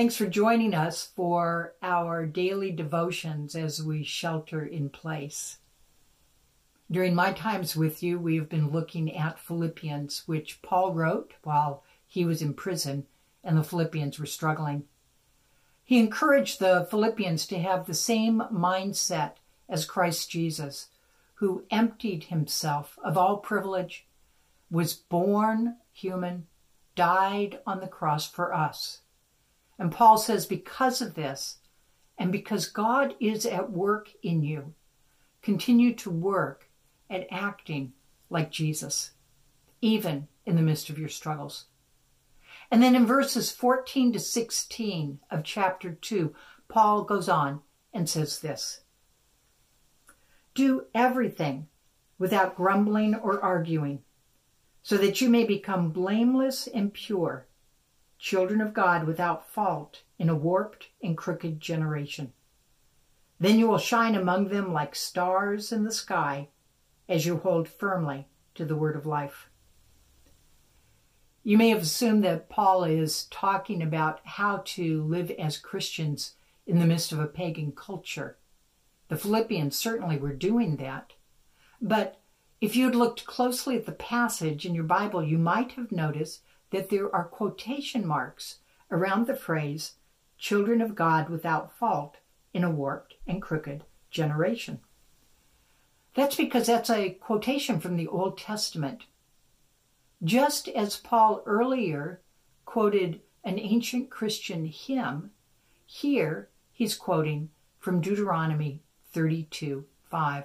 Thanks for joining us for our daily devotions as we shelter in place. During my times with you, we have been looking at Philippians, which Paul wrote while he was in prison and the Philippians were struggling. He encouraged the Philippians to have the same mindset as Christ Jesus, who emptied himself of all privilege, was born human, died on the cross for us and Paul says, because of this, and because God is at work in you, continue to work at acting like Jesus, even in the midst of your struggles. And then in verses 14 to 16 of chapter 2, Paul goes on and says this Do everything without grumbling or arguing, so that you may become blameless and pure children of God without fault in a warped and crooked generation. Then you will shine among them like stars in the sky as you hold firmly to the word of life. You may have assumed that Paul is talking about how to live as Christians in the midst of a pagan culture. The Philippians certainly were doing that. But if you had looked closely at the passage in your Bible, you might have noticed that there are quotation marks around the phrase, children of God without fault in a warped and crooked generation. That's because that's a quotation from the Old Testament. Just as Paul earlier quoted an ancient Christian hymn, here he's quoting from Deuteronomy 32 5.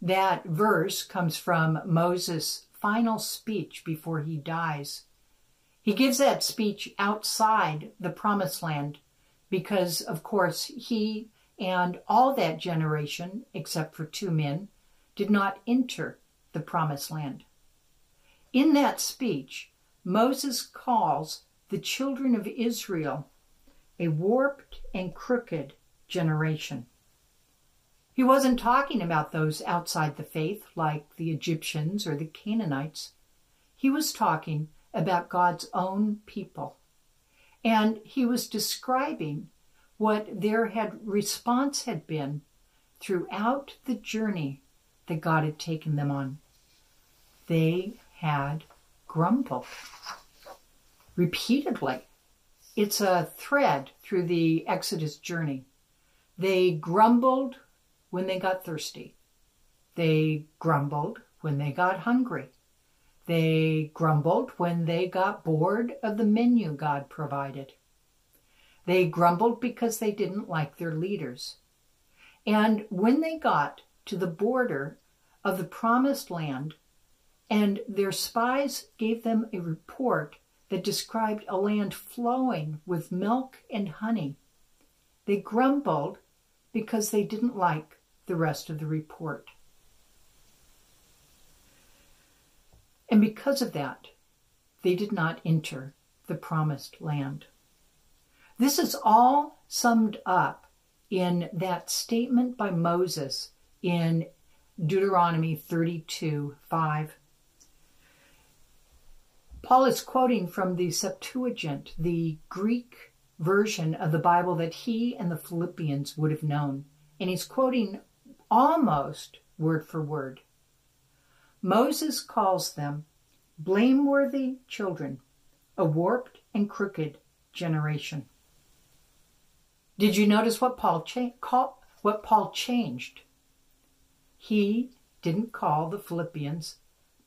That verse comes from Moses' final speech before he dies. He gives that speech outside the promised land because, of course, he and all that generation, except for two men, did not enter the promised land. In that speech, Moses calls the children of Israel a warped and crooked generation. He wasn't talking about those outside the faith, like the Egyptians or the Canaanites. He was talking about God's own people. And he was describing what their had response had been throughout the journey that God had taken them on. They had grumbled repeatedly. It's a thread through the Exodus journey. They grumbled when they got thirsty. They grumbled when they got hungry. They grumbled when they got bored of the menu God provided. They grumbled because they didn't like their leaders. And when they got to the border of the promised land, and their spies gave them a report that described a land flowing with milk and honey, they grumbled because they didn't like the rest of the report. And because of that, they did not enter the promised land. This is all summed up in that statement by Moses in Deuteronomy 32 5. Paul is quoting from the Septuagint, the Greek version of the Bible that he and the Philippians would have known. And he's quoting almost word for word. Moses calls them blameworthy children, a warped and crooked generation. Did you notice what Paul cha- call, what Paul changed? He didn't call the Philippians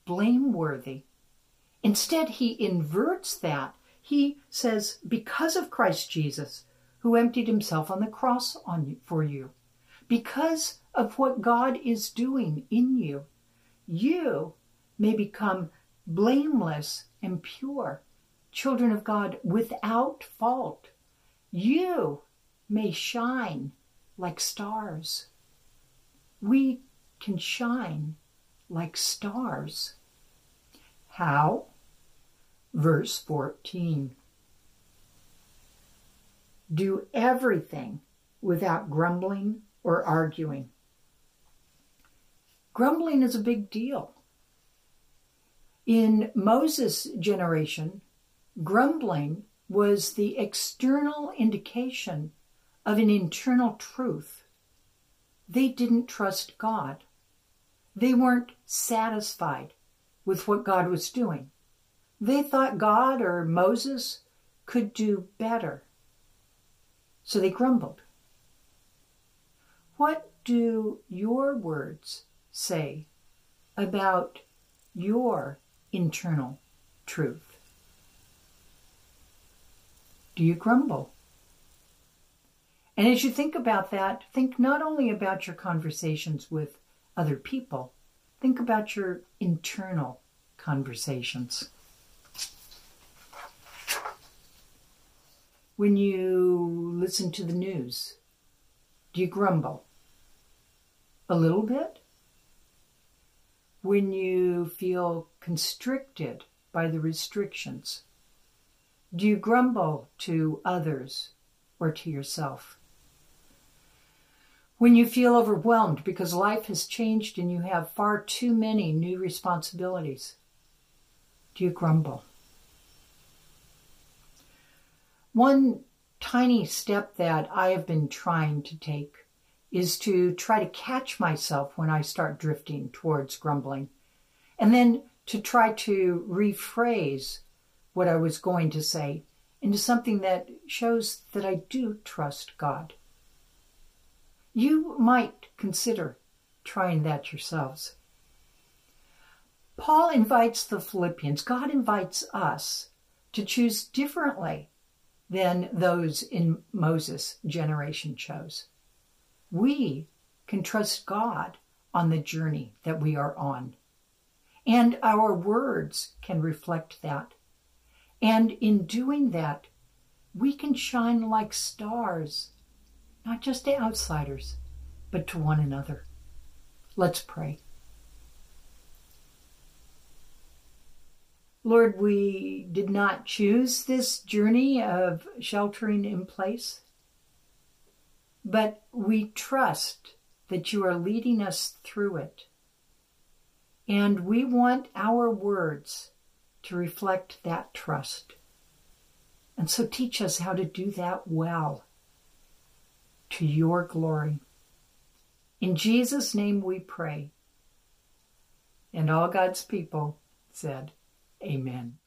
blameworthy. Instead, he inverts that. He says, because of Christ Jesus, who emptied himself on the cross on, for you, because of what God is doing in you, you may become blameless and pure, children of God without fault. You may shine like stars. We can shine like stars. How? Verse 14. Do everything without grumbling or arguing Grumbling is a big deal. In Moses' generation, grumbling was the external indication of an internal truth. They didn't trust God. They weren't satisfied with what God was doing. They thought God or Moses could do better. So they grumbled. What do your words say about your internal truth? Do you grumble? And as you think about that, think not only about your conversations with other people, think about your internal conversations. When you listen to the news, do you grumble? A little bit? When you feel constricted by the restrictions, do you grumble to others or to yourself? When you feel overwhelmed because life has changed and you have far too many new responsibilities, do you grumble? One tiny step that I have been trying to take is to try to catch myself when I start drifting towards grumbling, and then to try to rephrase what I was going to say into something that shows that I do trust God. You might consider trying that yourselves. Paul invites the Philippians, God invites us to choose differently than those in Moses' generation chose. We can trust God on the journey that we are on. And our words can reflect that. And in doing that, we can shine like stars not just to outsiders, but to one another. Let's pray. Lord, we did not choose this journey of sheltering in place, but we trust that you are leading us through it. And we want our words to reflect that trust. And so teach us how to do that well to your glory. In Jesus' name we pray. And all God's people said, Amen.